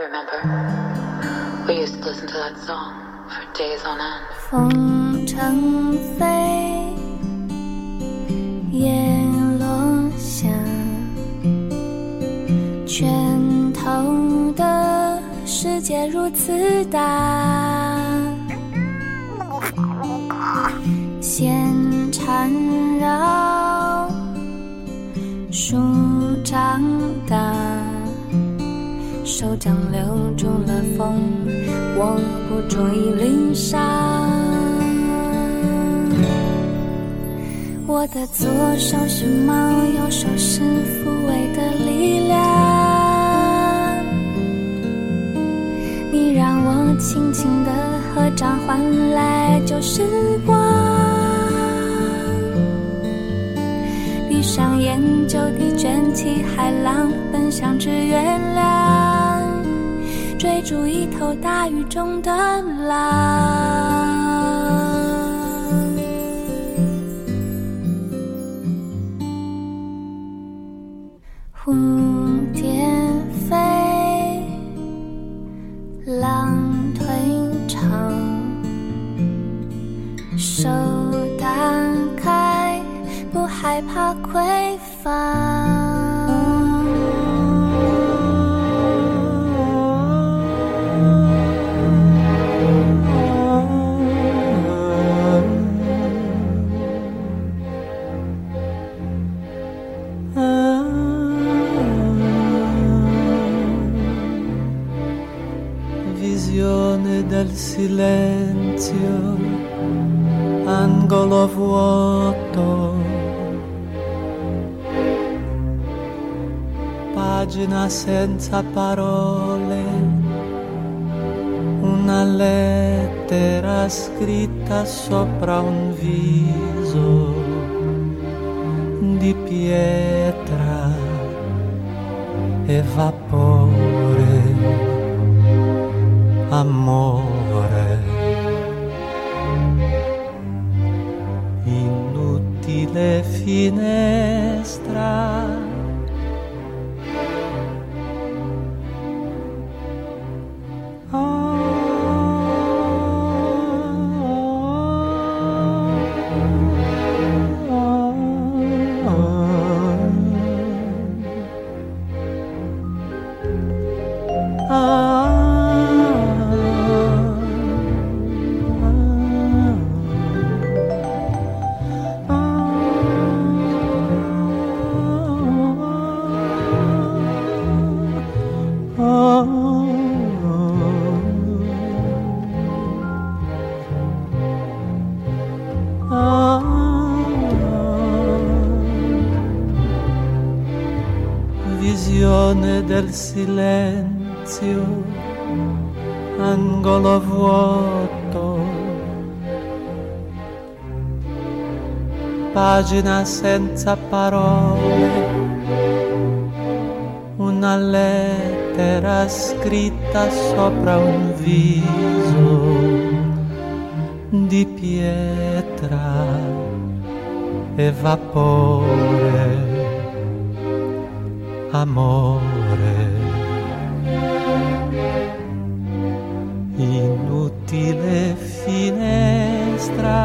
remember. We used to listen to that song for days on end. 风筝飞，叶落下，拳头的世界如此大。手掌留住了风，握不住一粒沙。我的左手是猫，右手是抚慰的力量。你让我轻轻的合掌，换来旧时光。闭上眼就地卷起海浪，奔向只月亮。追逐一头大雨中的狼，senza parole, una lettera scritta sopra un viso di pietra e vapore amore. Inutile finestra vuoto, pagina senza parole, una lettera scritta sopra un viso di pietra e vapore amore. Inutile finestra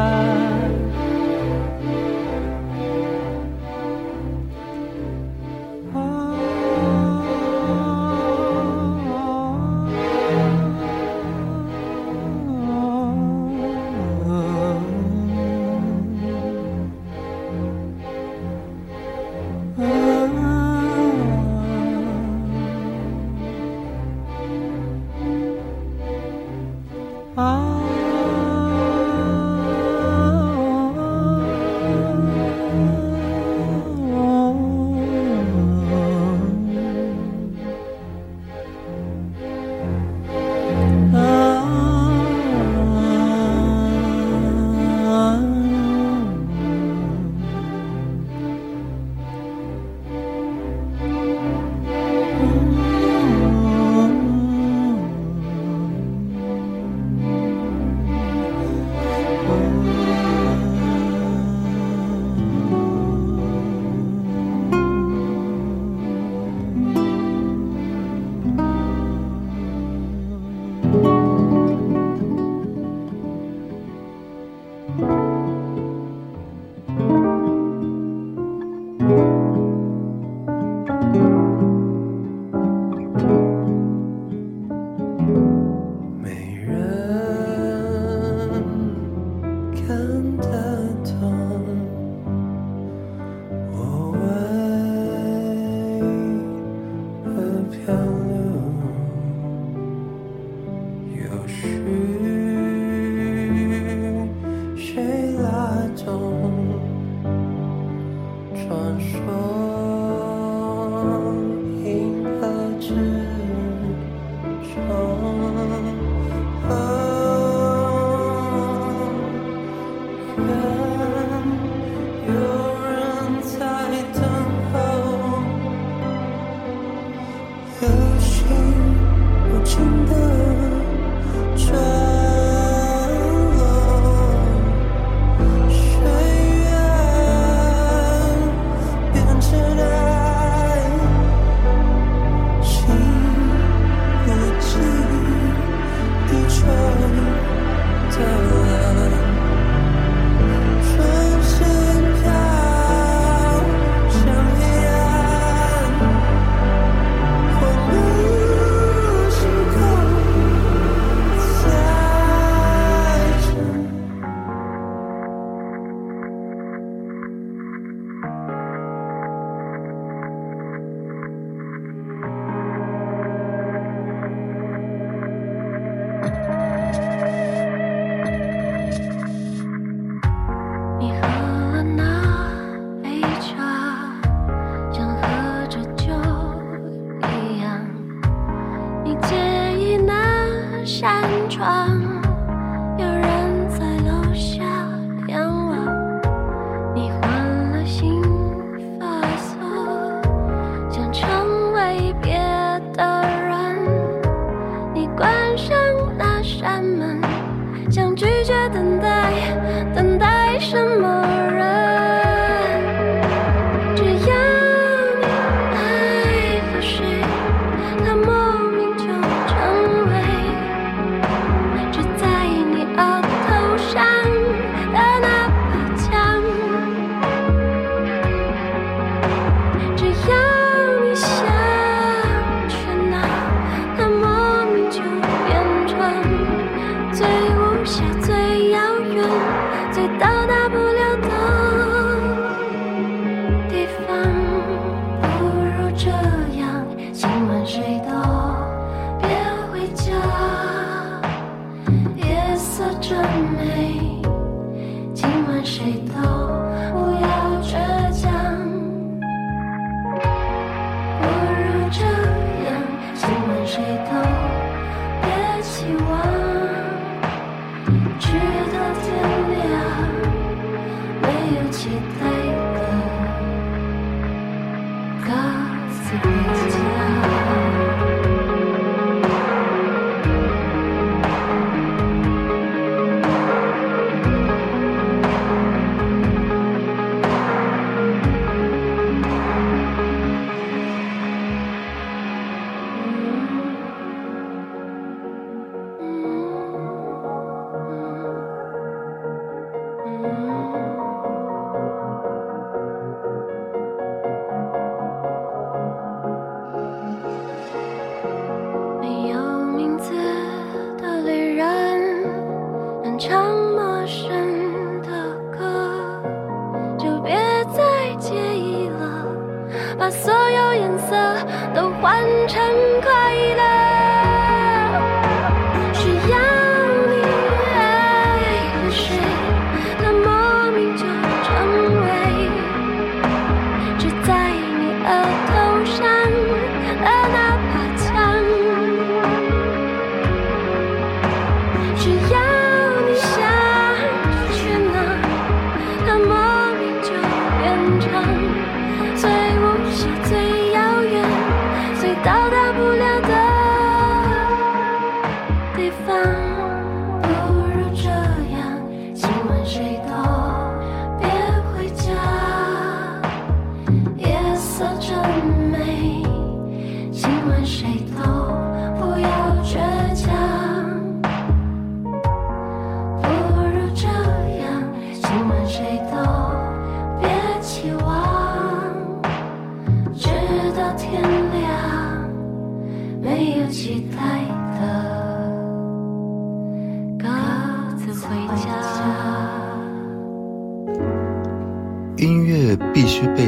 必须被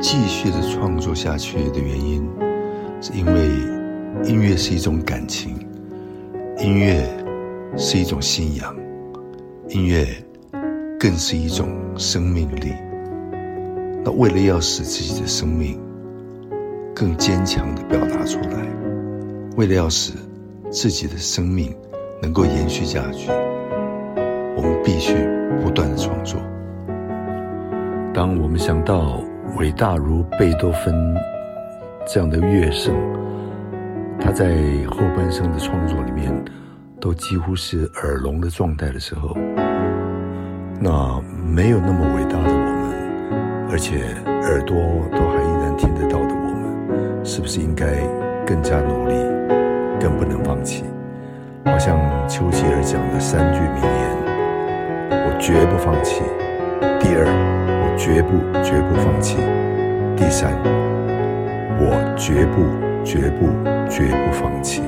继续的创作下去的原因，是因为音乐是一种感情，音乐是一种信仰，音乐更是一种生命力。那为了要使自己的生命更坚强的表达出来，为了要使自己的生命能够延续下去，我们必须不断的创作。当我们想到伟大如贝多芬这样的乐圣，他在后半生的创作里面都几乎是耳聋的状态的时候，那没有那么伟大的我们，而且耳朵都还依然听得到的我们，是不是应该更加努力，更不能放弃？好像丘吉尔讲的三句名言：我绝不放弃。第二，绝不绝不放弃。第三，我绝不绝不绝不放弃。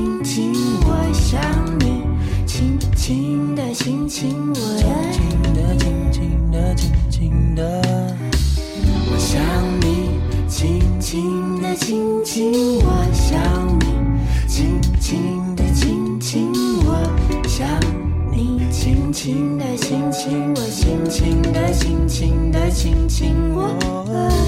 亲亲我想你轻轻的亲亲我轻轻的轻轻的亲亲我想你轻轻的亲亲我想你。轻轻的亲亲我想你轻轻的亲亲我轻轻的亲亲我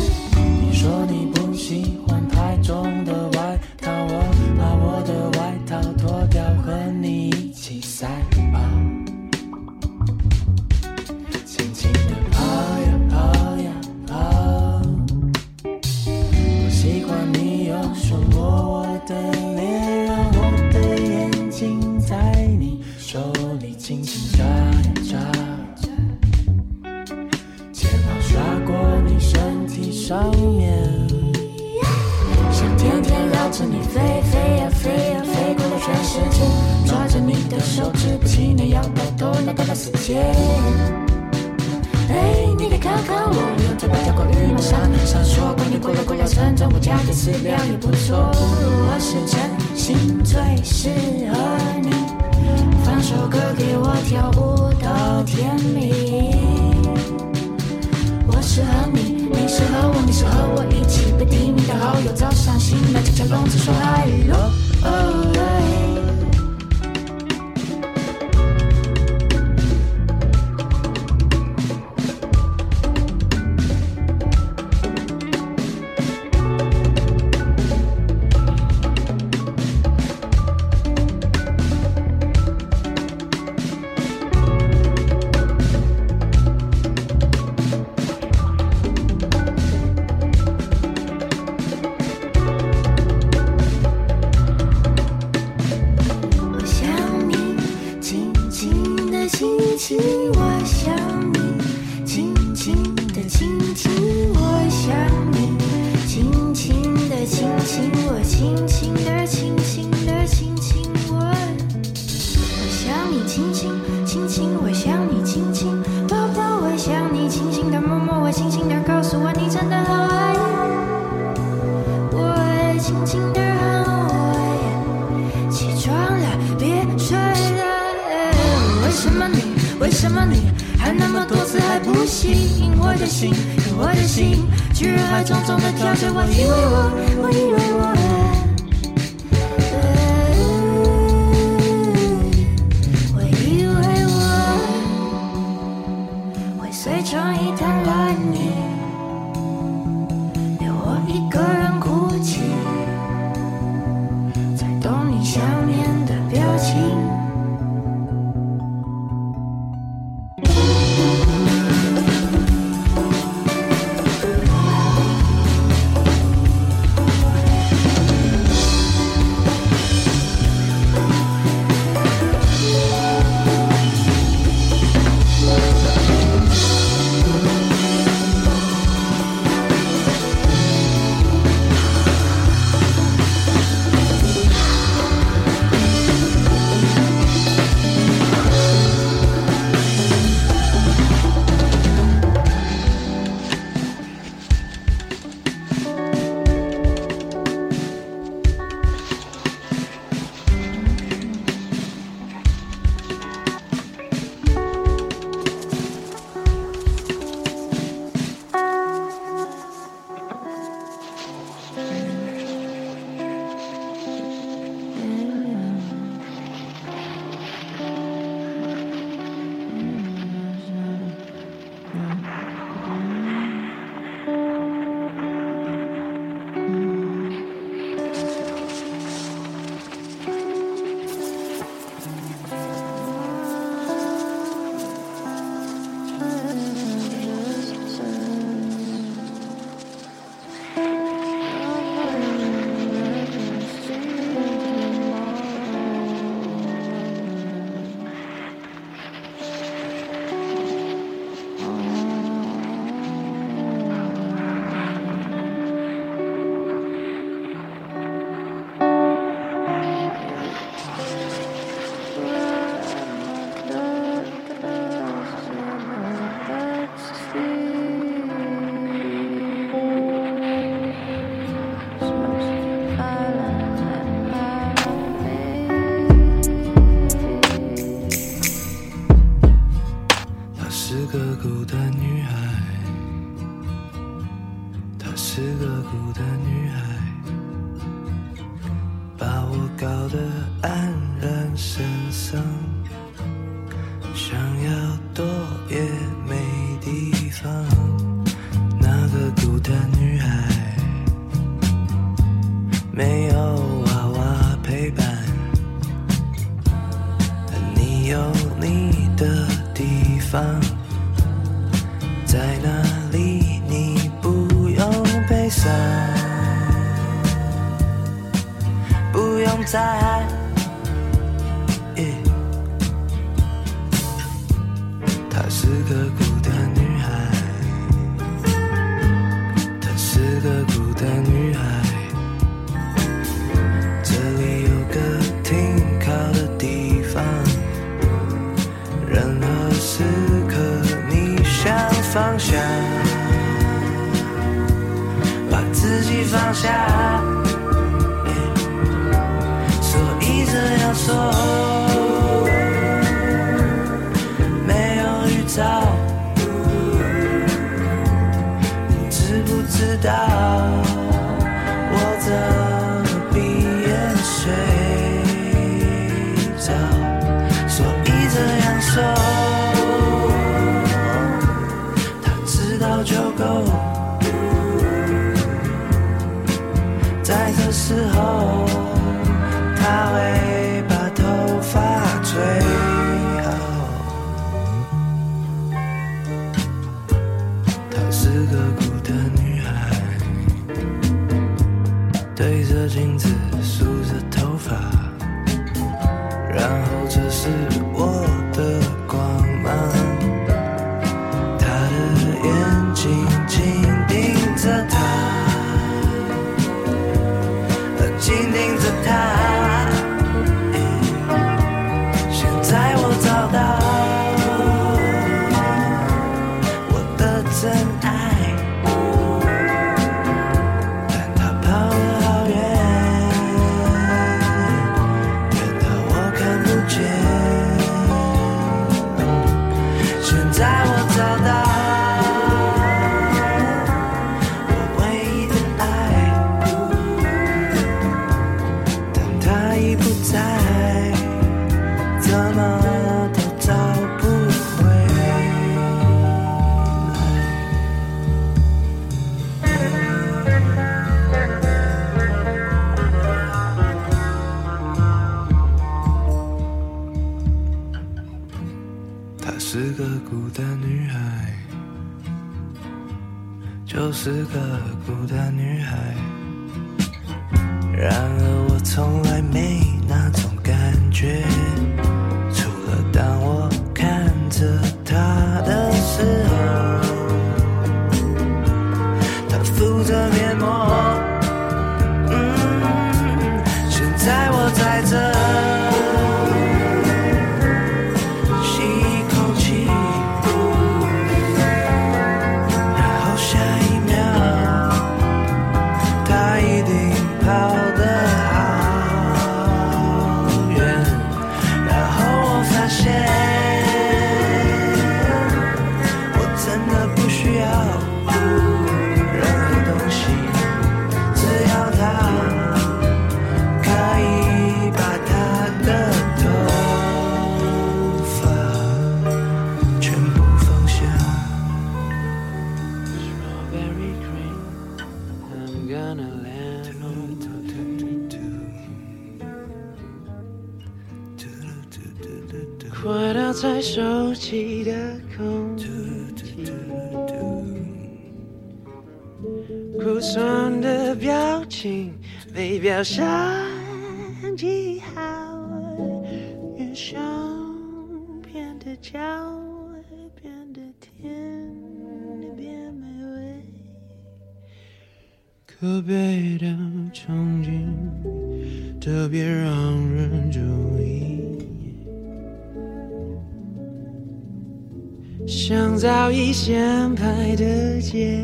想拍的结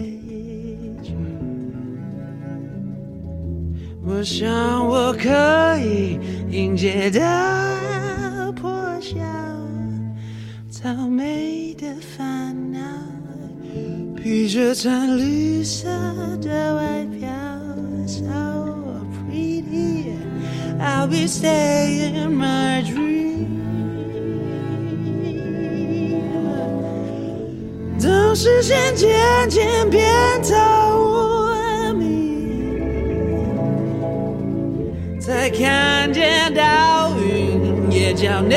局。我想我可以迎接大破晓，草莓的烦恼，披着淡绿色的外表，so pretty，I'll be staying in my dream。让视线渐渐变透明，才看见到云也叫你。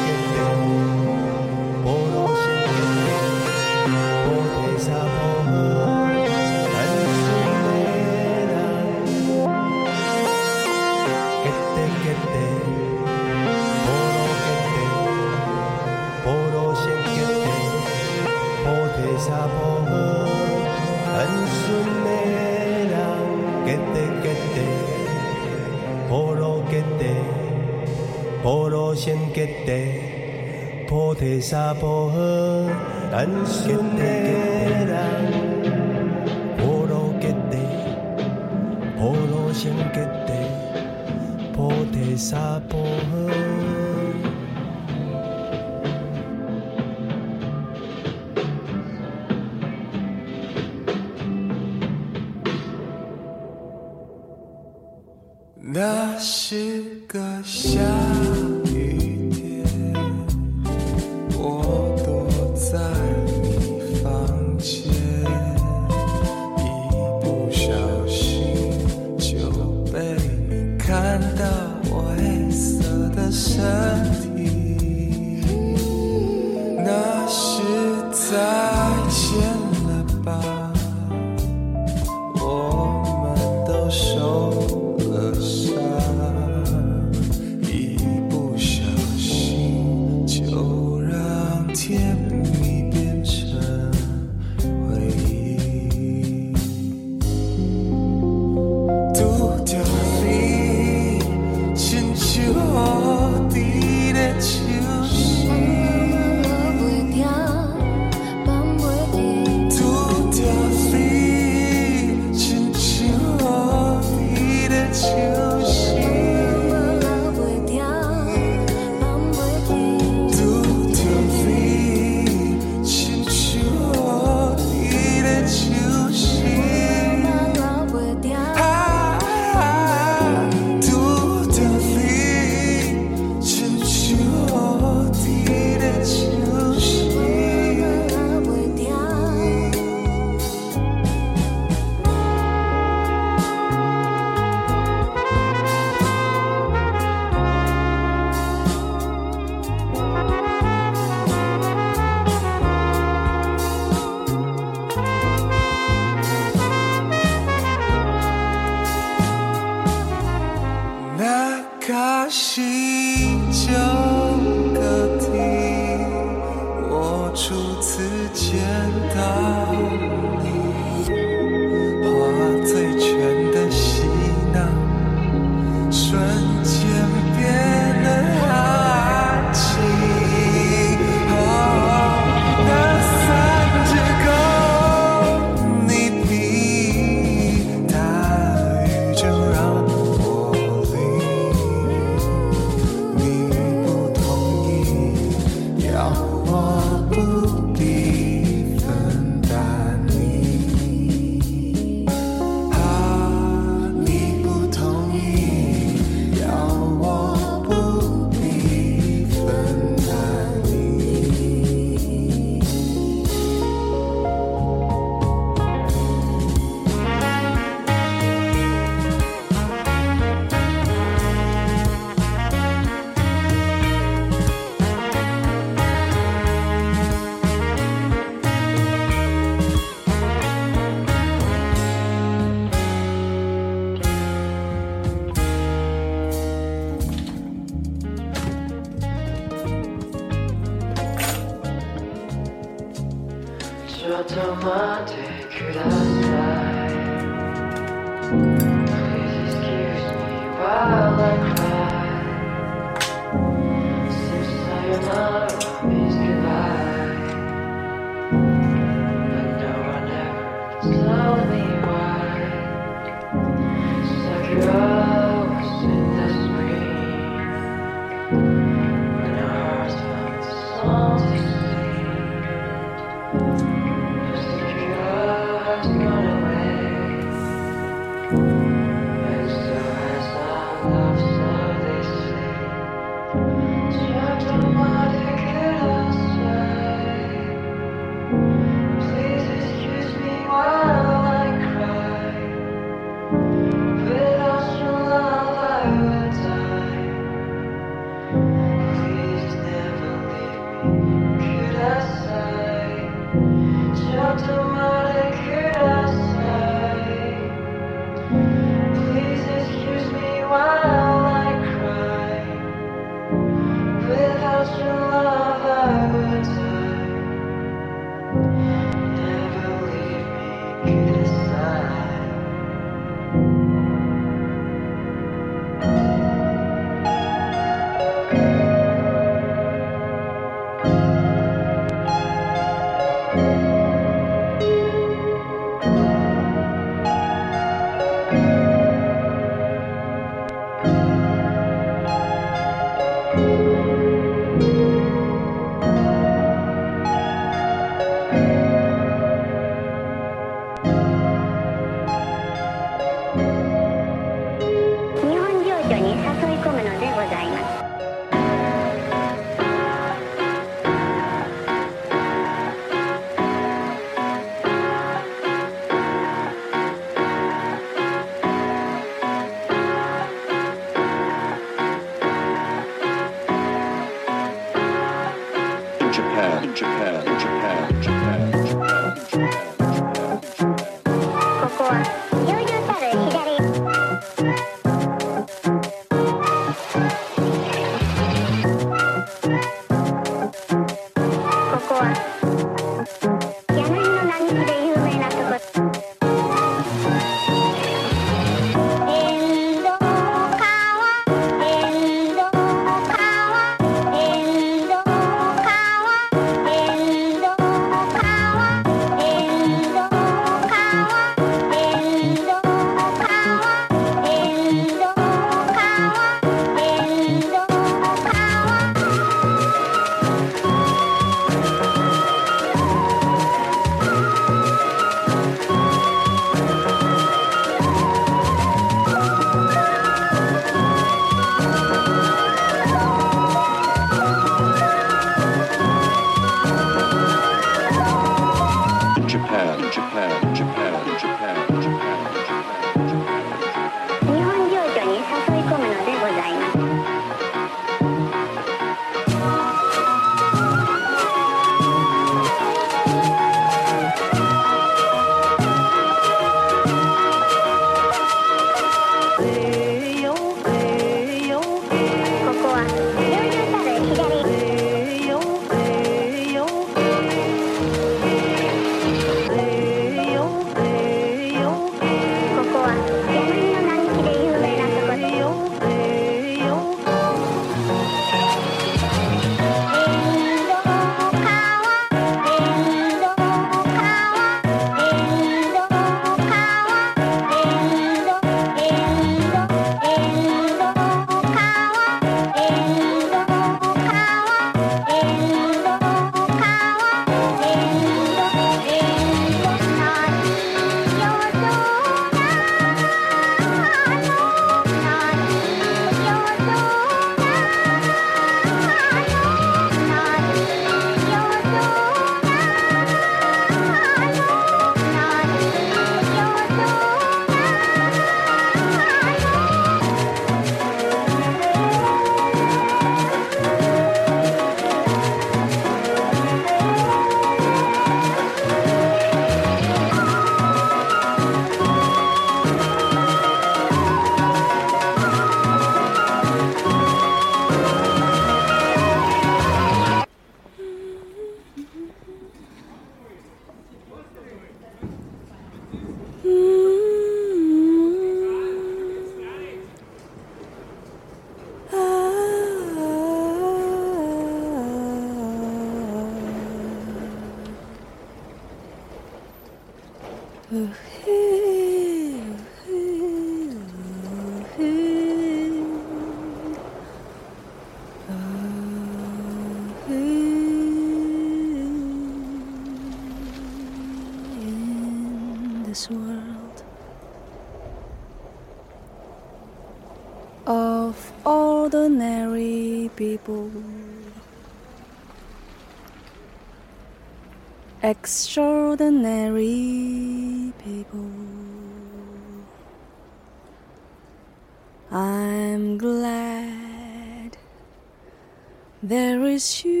You.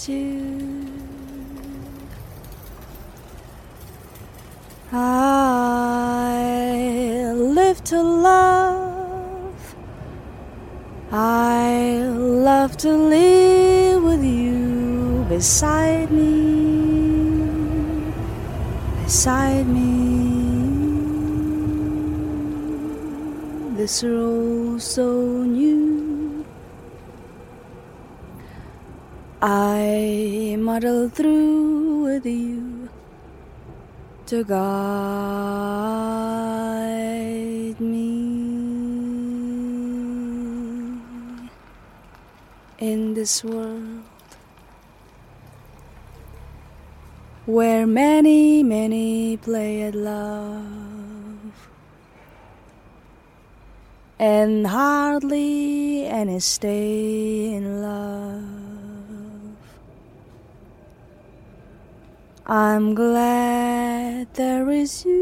Is you. I live to love. I love to live with you beside me, beside me. This road so new. I muddle through with you to guide me in this world where many, many play at love and hardly any stay in love. I'm glad there is you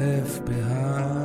left behind.